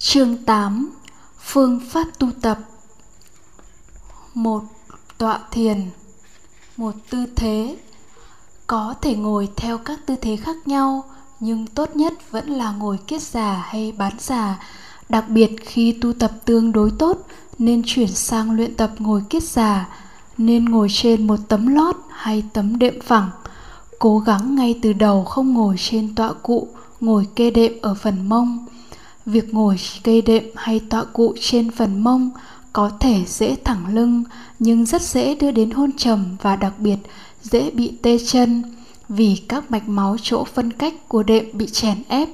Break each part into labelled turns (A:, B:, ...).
A: Chương 8 Phương pháp tu tập. Một, Tọa thiền. Một tư thế. Có thể ngồi theo các tư thế khác nhau, Nhưng tốt nhất vẫn là ngồi kiết già hay bán già. Đặc biệt khi tu tập tương đối tốt, Nên chuyển sang luyện tập ngồi kiết già, Nên ngồi trên một tấm lót hay tấm đệm phẳng. Cố gắng ngay từ đầu không ngồi trên tọa cụ, Ngồi kê đệm ở phần mông. Việc ngồi cây đệm hay tọa cụ trên phần mông có thể dễ thẳng lưng nhưng rất dễ đưa đến hôn trầm và đặc biệt dễ bị tê chân vì các mạch máu chỗ phân cách của đệm bị chèn ép.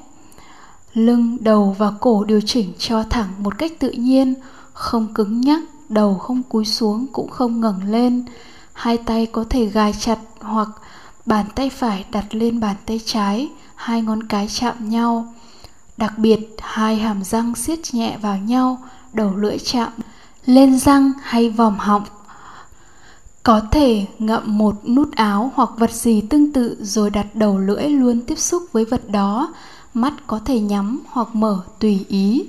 A: Lưng, đầu và cổ điều chỉnh cho thẳng một cách tự nhiên, không cứng nhắc, đầu không cúi xuống cũng không ngẩng lên. Hai tay có thể gài chặt hoặc bàn tay phải đặt lên bàn tay trái, hai ngón cái chạm nhau Đặc biệt, hai hàm răng siết nhẹ vào nhau, đầu lưỡi chạm lên răng hay vòm họng. Có thể ngậm một nút áo hoặc vật gì tương tự rồi đặt đầu lưỡi luôn tiếp xúc với vật đó, mắt có thể nhắm hoặc mở tùy ý.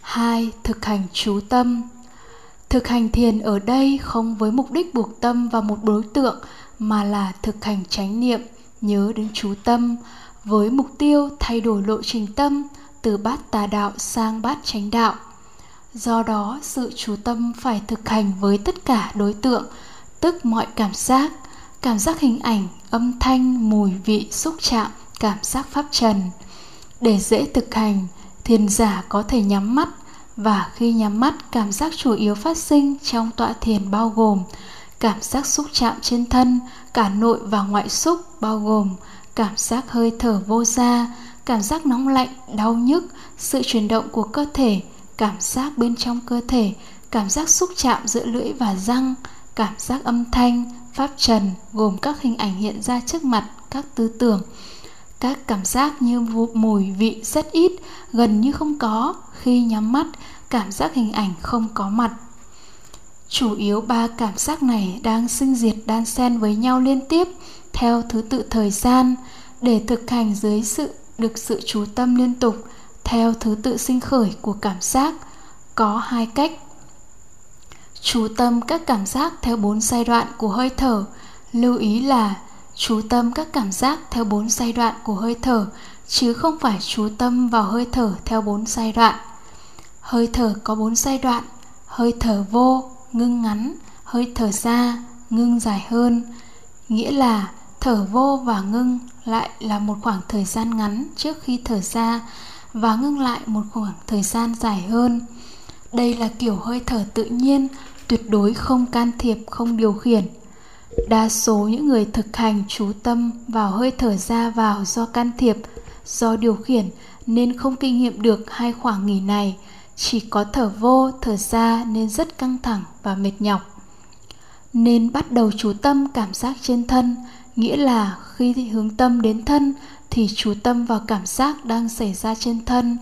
A: 2. Thực hành chú tâm Thực hành thiền ở đây không với mục đích buộc tâm vào một đối tượng mà là thực hành chánh niệm, nhớ đến chú tâm, với mục tiêu thay đổi lộ trình tâm từ bát tà đạo sang bát chánh đạo. Do đó, sự chú tâm phải thực hành với tất cả đối tượng, tức mọi cảm giác, cảm giác hình ảnh, âm thanh, mùi vị, xúc chạm, cảm giác pháp trần. Để dễ thực hành, thiền giả có thể nhắm mắt và khi nhắm mắt, cảm giác chủ yếu phát sinh trong tọa thiền bao gồm cảm giác xúc chạm trên thân, cả nội và ngoại xúc bao gồm cảm giác hơi thở vô ra cảm giác nóng lạnh, đau nhức, sự chuyển động của cơ thể, cảm giác bên trong cơ thể, cảm giác xúc chạm giữa lưỡi và răng, cảm giác âm thanh, pháp trần gồm các hình ảnh hiện ra trước mặt, các tư tưởng. Các cảm giác như mùi, vị rất ít, gần như không có. Khi nhắm mắt, cảm giác hình ảnh không có mặt chủ yếu ba cảm giác này đang sinh diệt đan xen với nhau liên tiếp, theo thứ tự thời gian. Để thực hành dưới sự, được sự chú tâm liên tục, theo thứ tự sinh khởi của cảm giác, có hai cách. Chú tâm các cảm giác theo bốn giai đoạn của hơi thở. Lưu ý là, chú tâm các cảm giác theo bốn giai đoạn của hơi thở, chứ không phải chú tâm vào hơi thở theo bốn giai đoạn. Hơi thở có bốn giai đoạn, hơi thở vô ngưng ngắn, hơi thở ra ngưng dài hơn. Nghĩa là thở vô và ngưng lại là một khoảng thời gian ngắn trước khi thở ra và ngưng lại một khoảng thời gian dài hơn. Đây là kiểu hơi thở tự nhiên, tuyệt đối không can thiệp, không điều khiển. Đa số những người thực hành chú tâm vào hơi thở ra vào do can thiệp, do điều khiển nên không kinh nghiệm được hai khoảng nghỉ này chỉ có thở vô, thở ra nên rất căng thẳng và mệt nhọc. Nên bắt đầu chú tâm cảm giác trên thân, nghĩa là khi hướng tâm đến thân thì chú tâm vào cảm giác đang xảy ra trên thân.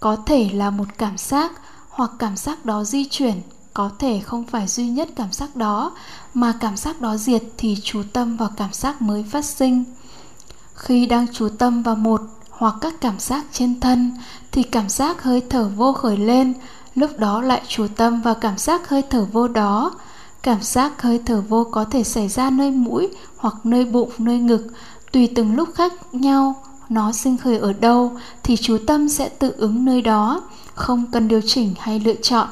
A: Có thể là một cảm giác hoặc cảm giác đó di chuyển, có thể không phải duy nhất cảm giác đó, mà cảm giác đó diệt thì chú tâm vào cảm giác mới phát sinh. Khi đang chú tâm vào một hoặc các cảm giác trên thân thì cảm giác hơi thở vô khởi lên lúc đó lại chú tâm vào cảm giác hơi thở vô đó. Cảm giác hơi thở vô có thể xảy ra nơi mũi hoặc nơi bụng, nơi ngực, tùy từng lúc khác nhau. Nó sinh khởi ở đâu thì chú tâm sẽ tự ứng nơi đó, không cần điều chỉnh hay lựa chọn.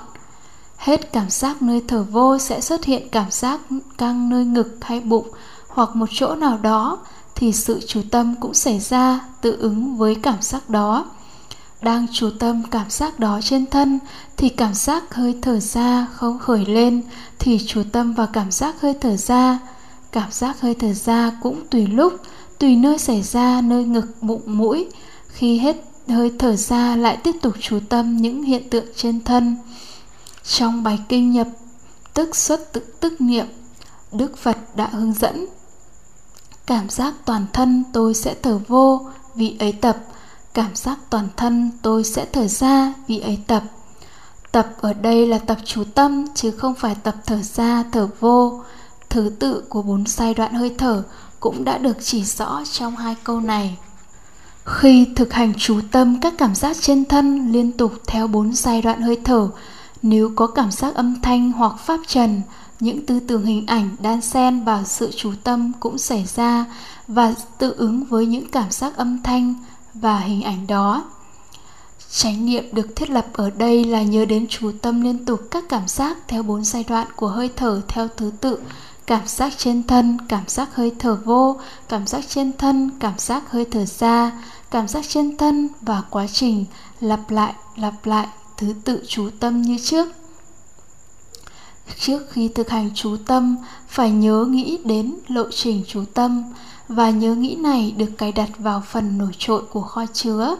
A: Hết cảm giác nơi thở vô sẽ xuất hiện cảm giác căng nơi ngực hay bụng hoặc một chỗ nào đó thì sự chú tâm cũng xảy ra tự ứng với cảm giác đó. Đang chú tâm cảm giác đó trên thân thì cảm giác hơi thở ra không khởi lên thì chú tâm vào cảm giác hơi thở ra. Cảm giác hơi thở ra cũng tùy lúc, tùy nơi xảy ra nơi ngực, bụng, mũi. Khi hết hơi thở ra lại tiếp tục chú tâm những hiện tượng trên thân. Trong bài kinh nhập, tức xuất tự, tức niệm, đức phật đã hướng dẫn cảm giác toàn thân tôi sẽ thở vô vì ấy tập. Cảm giác toàn thân tôi sẽ thở ra vì ấy tập. Tập ở đây là tập chú tâm, chứ không phải tập thở ra, thở vô. Thứ tự của bốn giai đoạn hơi thở cũng đã được chỉ rõ trong hai câu này. Khi thực hành chú tâm, các cảm giác trên thân liên tục theo bốn giai đoạn hơi thở. Nếu có cảm giác âm thanh hoặc pháp trần những tư tưởng hình ảnh, đan xen vào sự chú tâm cũng xảy ra và tự ứng với những cảm giác âm thanh và hình ảnh đó. Chánh niệm được thiết lập ở đây là nhớ đến chú tâm liên tục các cảm giác theo bốn giai đoạn của hơi thở theo thứ tự, cảm giác trên thân, cảm giác hơi thở vô, cảm giác trên thân, cảm giác hơi thở ra, cảm giác trên thân và quá trình, lặp lại lặp lại thứ tự chú tâm như trước trước khi thực hành chú tâm, phải nhớ nghĩ đến lộ trình chú tâm và nhớ nghĩ này được cài đặt vào phần nổi trội của kho chứa.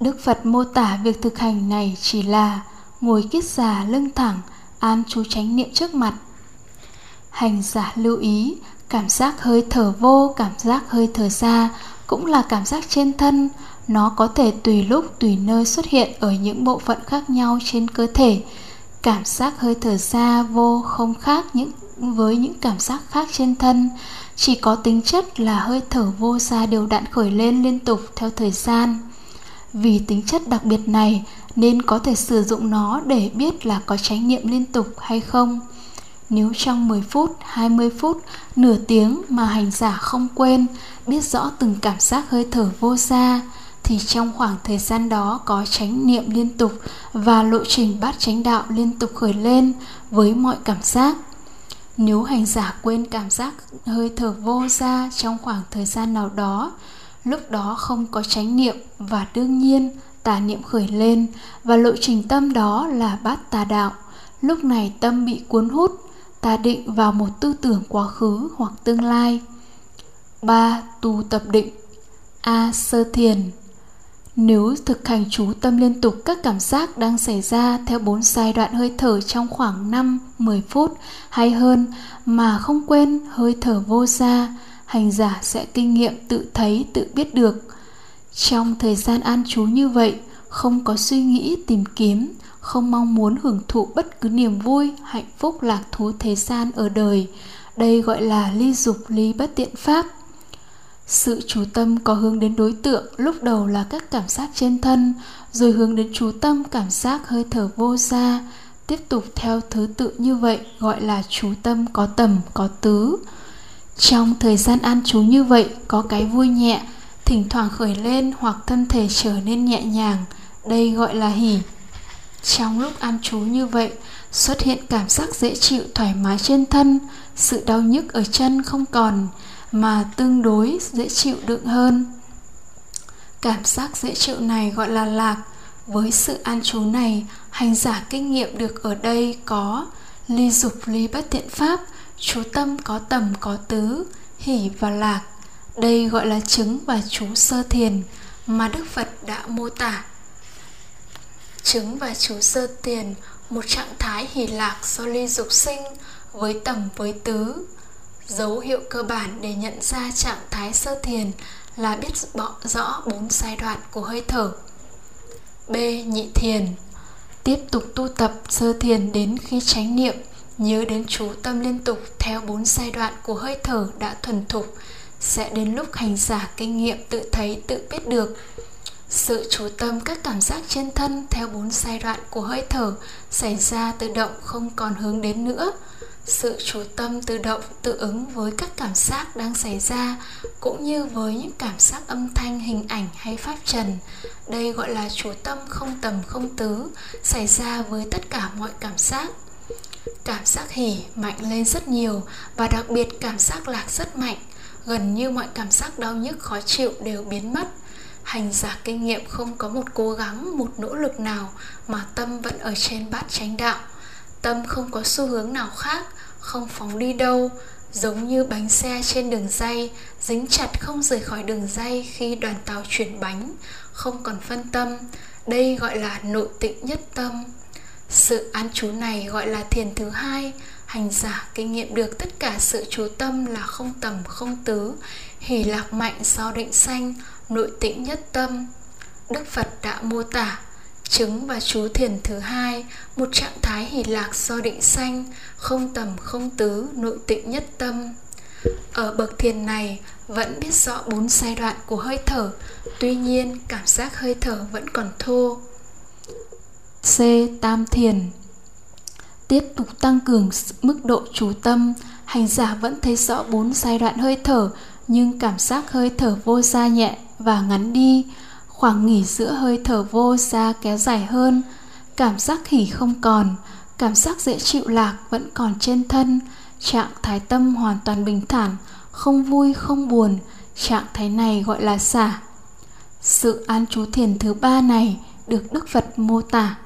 A: Đức phật mô tả việc thực hành này chỉ là ngồi kiết già lưng thẳng, an chú chánh niệm trước mặt. Hành giả lưu ý, cảm giác hơi thở vô, cảm giác hơi thở ra cũng là cảm giác trên thân. Nó có thể tùy lúc tùy nơi xuất hiện ở những bộ phận khác nhau trên cơ thể cảm giác hơi thở ra vô không khác những với những cảm giác khác trên thân. Chỉ có tính chất là hơi thở vô ra đều đặn khởi lên liên tục theo thời gian. Vì tính chất đặc biệt này nên có thể sử dụng nó để biết là có chánh niệm liên tục hay không. Nếu trong 10 phút, 20 phút, nửa tiếng mà hành giả không quên, biết rõ từng cảm giác hơi thở vô ra, thì trong khoảng thời gian đó có chánh niệm liên tục và lộ trình bát chánh đạo liên tục khởi lên với mọi cảm giác. Nếu hành giả quên cảm giác hơi thở vô ra trong khoảng thời gian nào đó, lúc đó không có chánh niệm và đương nhiên tà niệm khởi lên và lộ trình tâm đó là bát tà đạo. Lúc này tâm bị cuốn hút tà định vào một tư tưởng quá khứ hoặc tương lai. 3. Tu tập định A. Sơ thiền nếu thực hành chú tâm liên tục các cảm giác đang xảy ra theo bốn giai đoạn hơi thở trong khoảng 5-10 phút hay hơn mà không quên hơi thở vô ra, hành giả sẽ kinh nghiệm tự thấy tự biết được. Trong thời gian an trú như vậy, không có suy nghĩ tìm kiếm, không mong muốn hưởng thụ bất cứ niềm vui hạnh phúc lạc thú thế gian ở đời đây gọi là ly dục ly bất tiện pháp sự chú tâm có hướng đến đối tượng lúc đầu là các cảm giác trên thân rồi hướng đến chú tâm cảm giác hơi thở vô ra tiếp tục theo thứ tự như vậy gọi là chú tâm có tầm có tứ. Trong thời gian an trú như vậy có cái vui nhẹ thỉnh thoảng khởi lên hoặc thân thể trở nên nhẹ nhàng đây gọi là hỉ. Trong lúc an trú như vậy, xuất hiện cảm giác dễ chịu thoải mái trên thân, sự đau nhức ở chân không còn, mà tương đối dễ chịu đựng hơn. Cảm giác dễ chịu này gọi là lạc. Với sự an trú này, hành giả kinh nghiệm được ở đây có ly dục ly bất thiện pháp, chú tâm có tầm có tứ, hỷ và lạc. Đây gọi là chứng và chú sơ thiền mà Đức Phật đã mô tả chứng và chú sơ thiền một trạng thái hỷ lạc do ly dục sinh với tầm với tứ dấu hiệu cơ bản để nhận ra trạng thái sơ thiền là biết bỏ rõ bốn giai đoạn của hơi thở. B. Nhị thiền. Tiếp tục tu tập sơ thiền đến khi chánh niệm, nhớ đến chú tâm liên tục theo bốn giai đoạn của hơi thở đã thuần thục, sẽ đến lúc hành giả kinh nghiệm tự thấy, tự biết được. Sự chú tâm các cảm giác trên thân theo bốn giai đoạn của hơi thở xảy ra tự động không còn hướng đến nữa sự chú tâm, tự động, tự ứng với các cảm giác đang xảy ra, cũng như với những cảm giác âm thanh, hình ảnh hay pháp trần. Đây gọi là chú tâm không tầm, không tứ, xảy ra với tất cả mọi cảm giác. Cảm giác hỉ, mạnh lên rất nhiều, và đặc biệt cảm giác lạc rất mạnh. Gần như mọi cảm giác đau nhức, khó chịu đều biến mất. Hành giả kinh nghiệm không có một cố gắng, một nỗ lực nào mà tâm vẫn ở trên bát chánh đạo. Tâm không có xu hướng nào khác không phóng đi đâu, giống như bánh xe trên đường dây, dính chặt không rời khỏi đường dây khi đoàn tàu chuyển bánh, không còn phân tâm. Đây gọi là nội tịnh nhất tâm. Sự an trú này gọi là thiền thứ hai. Hành giả kinh nghiệm được tất cả sự chú tâm là không tầm, không tứ, hỷ lạc mạnh do định sanh, nội tĩnh nhất tâm. Đức phật đã mô tả chứng và chú thiền thứ hai, một trạng thái hỷ lạc do định sanh, không tầm, không tứ, nội tịnh nhất tâm. Ở bậc thiền này, vẫn biết rõ bốn giai đoạn của hơi thở, tuy nhiên cảm giác hơi thở vẫn còn thô. C. Tam thiền. Tiếp tục tăng cường mức độ chú tâm, hành giả vẫn thấy rõ bốn giai đoạn hơi thở, nhưng cảm giác hơi thở vô ra nhẹ và ngắn đi khoảng nghỉ giữa hơi thở vô ra kéo dài hơn, cảm giác hỉ không còn, cảm giác dễ chịu lạc vẫn còn trên thân, trạng thái tâm hoàn toàn bình thản, không vui, không buồn, trạng thái này gọi là xả. Sự an trú thiền thứ ba này được đức phật mô tả,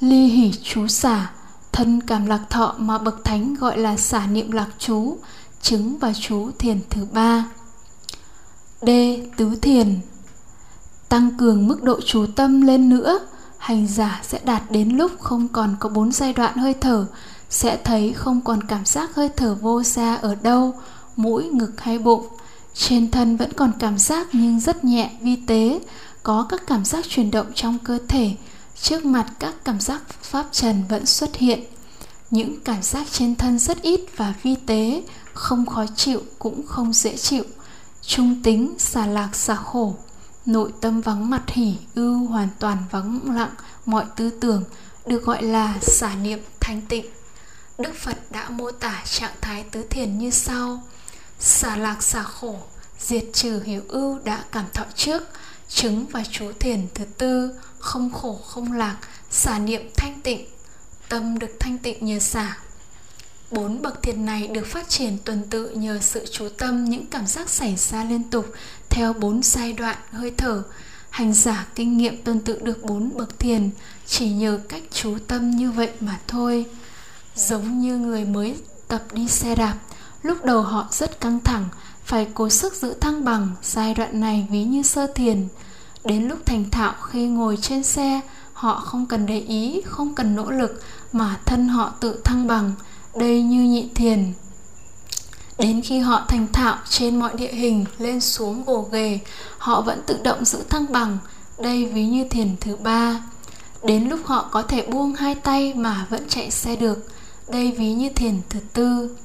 A: ly hỉ chú xả, thân cảm lạc thọ mà bậc thánh gọi là xả niệm lạc chú, chứng và chú thiền thứ ba. D. Tứ thiền tăng cường mức độ chú tâm lên nữa, hành giả sẽ đạt đến lúc không còn có bốn giai đoạn hơi thở, sẽ thấy không còn cảm giác hơi thở vô xa ở đâu, mũi, ngực hay bụng. Trên thân vẫn còn cảm giác nhưng rất nhẹ, vi tế, có các cảm giác chuyển động trong cơ thể. Trước mặt các cảm giác pháp trần vẫn xuất hiện. Những cảm giác trên thân rất ít và vi tế, không khó chịu cũng không dễ chịu. Trung tính xả lạc xả khổ nội tâm vắng mặt hỉ ưu hoàn toàn vắng lặng, mọi tư tưởng được gọi là xả niệm thanh tịnh. Đức phật đã mô tả trạng thái tứ thiền như sau. Xả lạc xả khổ, diệt trừ hiểu ưu đã cảm thọ trước, chứng và chú thiền thứ tư, không khổ, không lạc, xả niệm thanh tịnh, tâm được thanh tịnh nhờ xả. Bốn bậc thiền này được phát triển tuần tự nhờ sự chú tâm, những cảm giác xảy ra liên tục theo bốn giai đoạn hơi thở. Hành giả kinh nghiệm tương tự được bốn bậc thiền, chỉ nhờ cách chú tâm như vậy mà thôi. Giống như người mới tập đi xe đạp, lúc đầu họ rất căng thẳng, phải cố sức giữ thăng bằng, giai đoạn này ví như sơ thiền. Đến lúc thành thạo khi ngồi trên xe, họ không cần để ý, không cần nỗ lực, mà thân họ tự thăng bằng, đây như nhị thiền đến khi họ thành thạo trên mọi địa hình, lên xuống gồ ghề, họ vẫn tự động giữ thăng bằng, đây ví như thiền thứ ba. Đến lúc họ có thể buông hai tay mà vẫn chạy xe được, đây ví như thiền thứ tư.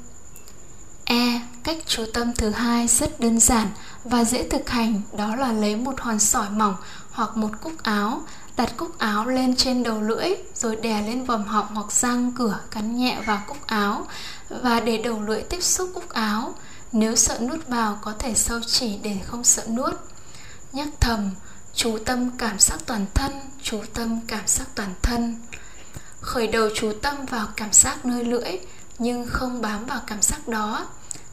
A: E cách chú tâm thứ hai rất đơn giản và dễ thực hành, đó là lấy một hòn sỏi mỏng hoặc một cúc áo đặt cúc áo lên trên đầu lưỡi, rồi đè lên vòm họng hoặc răng cửa, cắn nhẹ vào cúc áo. Và để đầu lưỡi tiếp xúc cúc áo, nếu sợ nuốt vào có thể sâu chỉ để không sợ nuốt. Nhắc thầm, chú tâm cảm giác toàn thân, chú tâm cảm giác toàn thân. Khởi đầu chú tâm vào cảm giác nơi lưỡi, nhưng không bám vào cảm giác đó.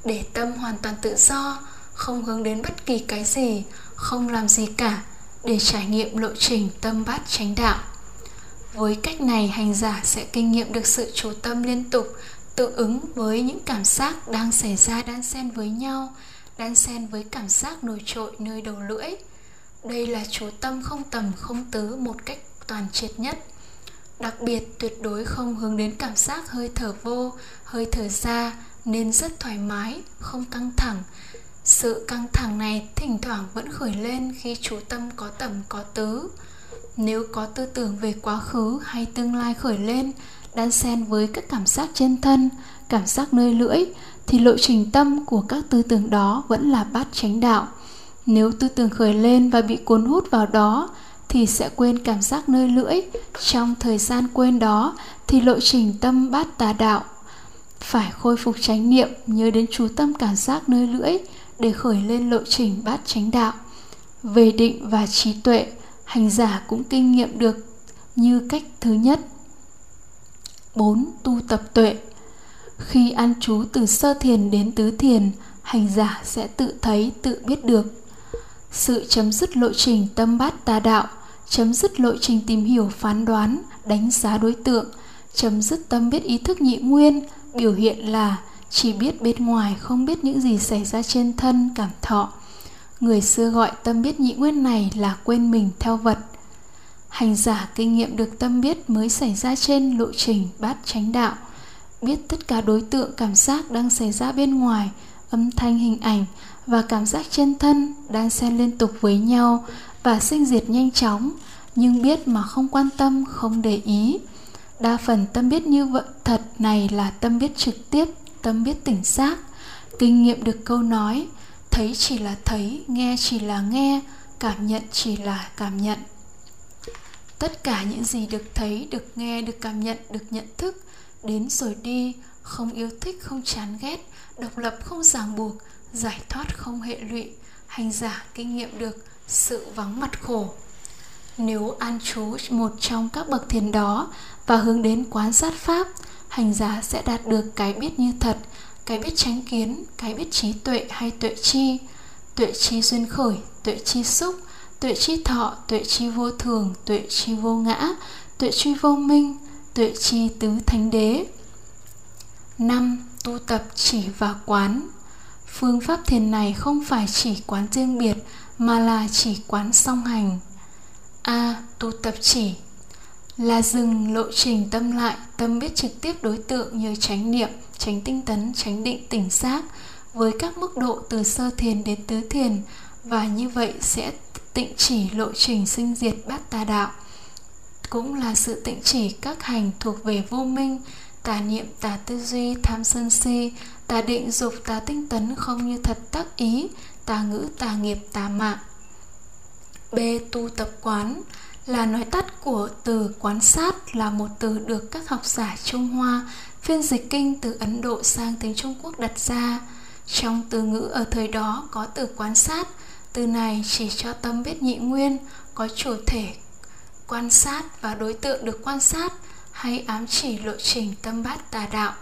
A: Để tâm hoàn toàn tự do, không hướng đến bất kỳ cái gì, không làm gì cả để trải nghiệm lộ trình tâm bát chánh đạo. Với cách này, hành giả sẽ kinh nghiệm được sự chú tâm liên tục tự ứng với những cảm giác đang xảy ra đan xen với nhau, đan xen với cảm giác nổi trội nơi đầu lưỡi. Đây là chú tâm không tầm, không tứ một cách toàn triệt nhất. Đặc biệt, tuyệt đối không hướng đến cảm giác hơi thở vô, hơi thở ra nên rất thoải mái, không căng thẳng sự căng thẳng này thỉnh thoảng vẫn khởi lên khi chú tâm có tầm, có tứ. Nếu có tư tưởng về quá khứ hay tương lai khởi lên, đan xen với các cảm giác trên thân, cảm giác nơi lưỡi, thì lộ trình tâm của các tư tưởng đó vẫn là bát chánh đạo. Nếu tư tưởng khởi lên và bị cuốn hút vào đó, thì sẽ quên cảm giác nơi lưỡi. Trong thời gian quên đó, thì lộ trình tâm bát tà đạo. Phải khôi phục chánh niệm nhớ đến chú tâm cảm giác nơi lưỡi để khởi lên lộ trình bát chánh đạo về định và trí tuệ hành giả cũng kinh nghiệm được như cách thứ nhất 4. Tu tập tuệ Khi an trú từ sơ thiền đến tứ thiền, hành giả sẽ tự thấy, tự biết được. Sự chấm dứt lộ trình tâm bát tà đạo, chấm dứt lộ trình tìm hiểu phán đoán, đánh giá đối tượng, chấm dứt tâm biết ý thức nhị nguyên, biểu hiện là chỉ biết bên ngoài, không biết những gì xảy ra trên thân, cảm thọ. Người xưa gọi tâm biết nhị nguyên này là quên mình theo vật. Hành giả kinh nghiệm được tâm biết mới xảy ra trên lộ trình bát chánh đạo. Biết tất cả đối tượng, cảm giác đang xảy ra bên ngoài, âm thanh, hình ảnh và cảm giác trên thân đang xen liên tục với nhau và sinh diệt nhanh chóng, nhưng biết mà không quan tâm, không để ý. Đa phần tâm biết như vậy thật này là tâm biết trực tiếp tâm biết tỉnh giác, kinh nghiệm được câu nói, thấy chỉ là thấy, nghe chỉ là nghe, cảm nhận chỉ là cảm nhận. Tất cả những gì được thấy, được nghe, được cảm nhận, được nhận thức, đến rồi đi, không yêu thích, không chán ghét, độc lập, không ràng buộc, giải thoát không hệ lụy, hành giả kinh nghiệm được sự vắng mặt khổ. Nếu an trú một trong các bậc thiền đó và hướng đến quán sát pháp hành giả sẽ đạt được cái biết như thật, cái biết tránh kiến, cái biết trí tuệ hay tuệ chi. Tuệ chi duyên khởi, tuệ chi xúc, tuệ chi thọ, tuệ chi vô thường, tuệ chi vô ngã, tuệ chi vô minh, tuệ chi tứ thánh đế. Năm, tu tập chỉ và quán. Phương pháp thiền này không phải chỉ quán riêng biệt, mà là chỉ quán song hành. A. Tu tập chỉ là dừng lộ trình tâm lại, tâm biết trực tiếp đối tượng như chánh niệm tránh tinh tấn tránh định tỉnh giác. Với các mức độ từ sơ thiền đến tứ thiền, và như vậy sẽ tịnh chỉ lộ trình sinh diệt bát tà đạo. Cũng là sự tịnh chỉ các hành thuộc về vô minh, tà niệm, tà tư duy, tham sân si, tà định dục, tà tinh tấn không như thật tác ý, tà ngữ, tà nghiệp, tà mạng. B. Tu tập quán là nói tắt của từ quán sát là một từ được các học giả Trung Hoa phiên dịch kinh từ Ấn Độ sang tiếng Trung Quốc đặt ra. Trong từ ngữ ở thời đó có từ quán sát, từ này chỉ cho tâm biết nhị nguyên, có chủ thể quan sát và đối tượng được quan sát hay ám chỉ lộ trình tâm bát tà đạo.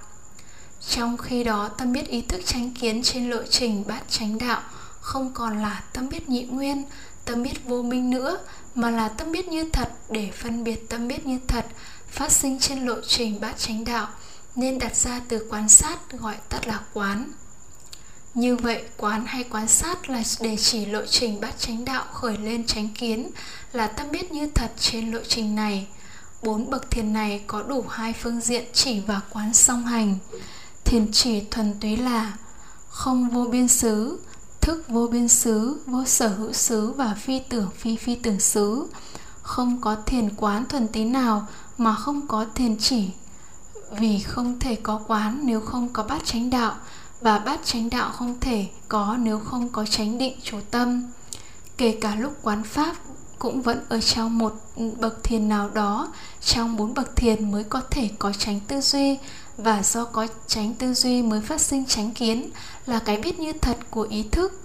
A: Trong khi đó tâm biết ý thức tránh kiến trên lộ trình bát chánh đạo không còn là tâm biết nhị nguyên, tâm biết vô minh nữa mà là tâm biết như thật để phân biệt tâm biết như thật phát sinh trên lộ trình bát chánh đạo nên đặt ra từ quan sát gọi tắt là quán. Như vậy quán hay quan sát là để chỉ lộ trình bát chánh đạo khởi lên chánh kiến là tâm biết như thật trên lộ trình này. Bốn bậc thiền này có đủ hai phương diện chỉ và quán song hành. Thiền chỉ thuần túy là không vô biên xứ thức vô biên xứ, vô sở hữu xứ và phi tưởng, phi phi tưởng xứ. Không có thiền quán thuần tí nào mà không có thiền chỉ. Vì không thể có quán nếu không có bát chánh đạo, và bát chánh đạo không thể có nếu không có chánh định chủ tâm. Kể cả lúc quán pháp cũng vẫn ở trong một bậc thiền nào đó, trong bốn bậc thiền mới có thể có tránh tư duy. Và do có tránh tư duy mới phát sinh tránh kiến là cái biết như thật của ý thức.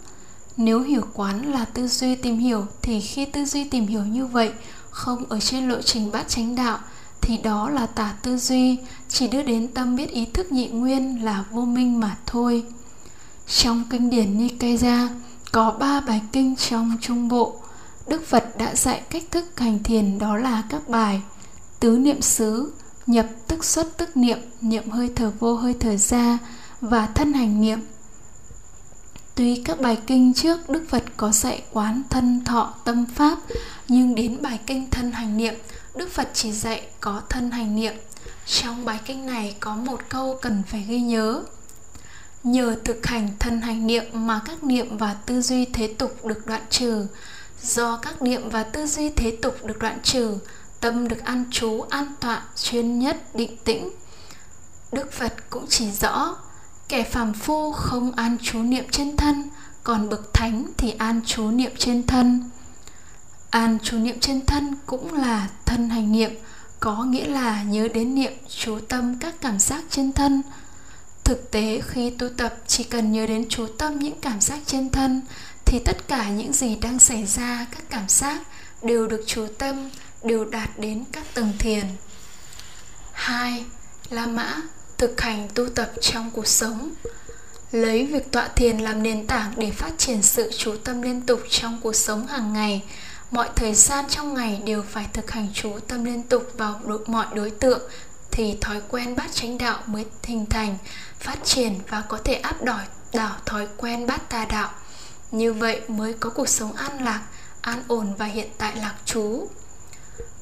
A: Nếu hiểu quán là tư duy tìm hiểu, thì khi tư duy tìm hiểu như vậy, không ở trên lộ trình bát chánh đạo, thì đó là tả tư duy. Chỉ đưa đến tâm biết ý thức nhị nguyên là vô minh mà thôi. Trong kinh điển Nikaya có ba bài kinh trong trung bộ. Đức Phật đã dạy cách thức hành thiền đó là các bài Tứ niệm xứ, nhập tức xuất tức niệm, niệm hơi thở vô hơi thở ra và thân hành niệm. Tuy các bài kinh trước Đức Phật có dạy quán thân thọ tâm pháp Nhưng đến bài kinh thân hành niệm Đức Phật chỉ dạy có thân hành niệm Trong bài kinh này có một câu cần phải ghi nhớ Nhờ thực hành thân hành niệm mà các niệm và tư duy thế tục được đoạn trừ Do các niệm và tư duy thế tục được đoạn trừ Tâm được an trú, an tọa, chuyên nhất, định tĩnh. Đức Phật cũng chỉ rõ Kẻ phàm phu không an trú niệm trên thân Còn bậc thánh thì an trú niệm trên thân. An trú niệm trên thân cũng là thân hành niệm Có nghĩa là nhớ đến niệm chú tâm các cảm giác trên thân. Thực tế khi tu tập chỉ cần nhớ đến chú tâm những cảm giác trên thân thì tất cả những gì đang xảy ra, các cảm giác đều được chú tâm, đều đạt đến các tầng thiền. Hai, la mã thực hành tu tập trong cuộc sống. Lấy việc tọa thiền làm nền tảng để phát triển sự chú tâm liên tục trong cuộc sống hàng ngày. Mọi thời gian trong ngày đều phải thực hành chú tâm liên tục vào mọi đối tượng thì thói quen bát chánh đạo mới hình thành, phát triển và có thể áp đảo đảo thói quen bát tà đạo như vậy mới có cuộc sống an lạc, an ổn và hiện tại lạc trú.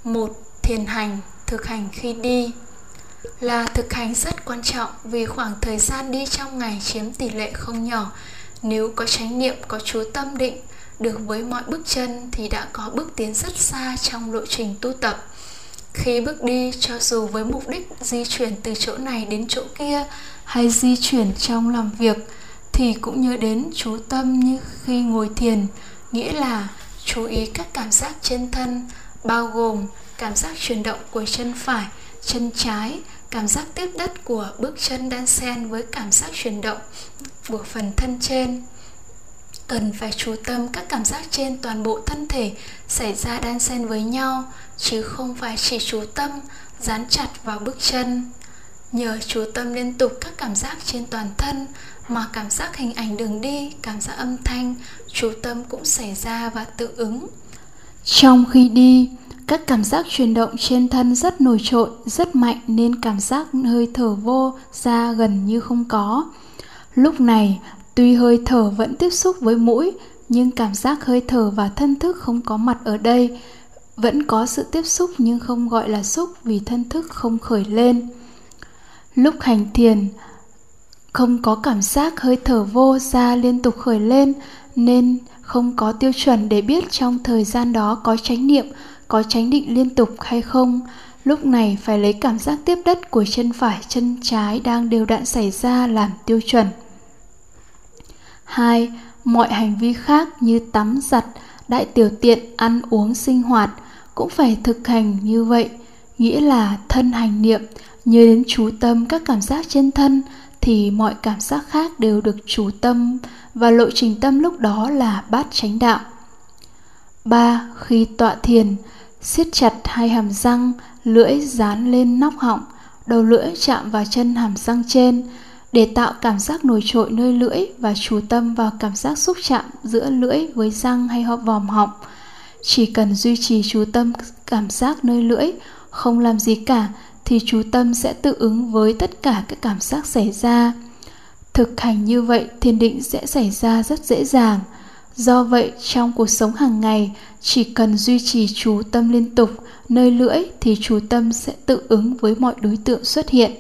A: Một, thiền hành, thực hành khi đi. Là thực hành rất quan trọng vì khoảng thời gian đi trong ngày chiếm tỷ lệ không nhỏ. Nếu có chánh niệm, có chú tâm định được với mọi bước chân thì đã có bước tiến rất xa trong lộ trình tu tập. Khi bước đi, cho dù với mục đích di chuyển từ chỗ này đến chỗ kia hay di chuyển trong làm việc thì cũng nhớ đến chú tâm như khi ngồi thiền, nghĩa là chú ý các cảm giác trên thân, bao gồm cảm giác chuyển động của chân phải, chân trái, cảm giác tiếp đất của bước chân đan xen với cảm giác chuyển động của phần thân trên. Cần phải chú tâm các cảm giác trên toàn bộ thân thể xảy ra đan xen với nhau, chứ không phải chỉ chú tâm, dán chặt vào bước chân nhờ chú tâm liên tục các cảm giác trên toàn thân, mà cảm giác hình ảnh đường đi, cảm giác âm thanh, chú tâm cũng xảy ra và tự ứng. Trong khi đi, các cảm giác chuyển động trên thân rất nổi trội, rất mạnh nên cảm giác hơi thở vô ra gần như không có. Lúc này, tuy hơi thở vẫn tiếp xúc với mũi, nhưng cảm giác hơi thở và thân thức không có mặt ở đây, vẫn có sự tiếp xúc nhưng không gọi là xúc vì thân thức không khởi lên lúc hành thiền không có cảm giác hơi thở vô ra liên tục khởi lên nên không có tiêu chuẩn để biết trong thời gian đó có chánh niệm có chánh định liên tục hay không lúc này phải lấy cảm giác tiếp đất của chân phải chân trái đang đều đặn xảy ra làm tiêu chuẩn 2. Mọi hành vi khác như tắm giặt, đại tiểu tiện, ăn uống sinh hoạt cũng phải thực hành như vậy, nghĩa là thân hành niệm, nhớ đến chú tâm các cảm giác trên thân thì mọi cảm giác khác đều được chú tâm và lộ trình tâm lúc đó là bát chánh đạo. 3. Khi tọa thiền, siết chặt hai hàm răng, lưỡi dán lên nóc họng, đầu lưỡi chạm vào chân hàm răng trên để tạo cảm giác nổi trội nơi lưỡi và chú tâm vào cảm giác xúc chạm giữa lưỡi với răng hay hộp vòm họng. Chỉ cần duy trì chú tâm cảm giác nơi lưỡi, không làm gì cả thì chú tâm sẽ tự ứng với tất cả các cảm giác xảy ra. Thực hành như vậy, thiền định sẽ xảy ra rất dễ dàng. Do vậy, trong cuộc sống hàng ngày, chỉ cần duy trì chú tâm liên tục nơi lưỡi thì chú tâm sẽ tự ứng với mọi đối tượng xuất hiện.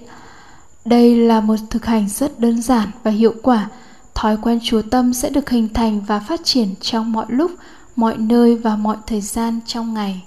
A: Đây là một thực hành rất đơn giản và hiệu quả. Thói quen chú tâm sẽ được hình thành và phát triển trong mọi lúc, mọi nơi và mọi thời gian trong ngày.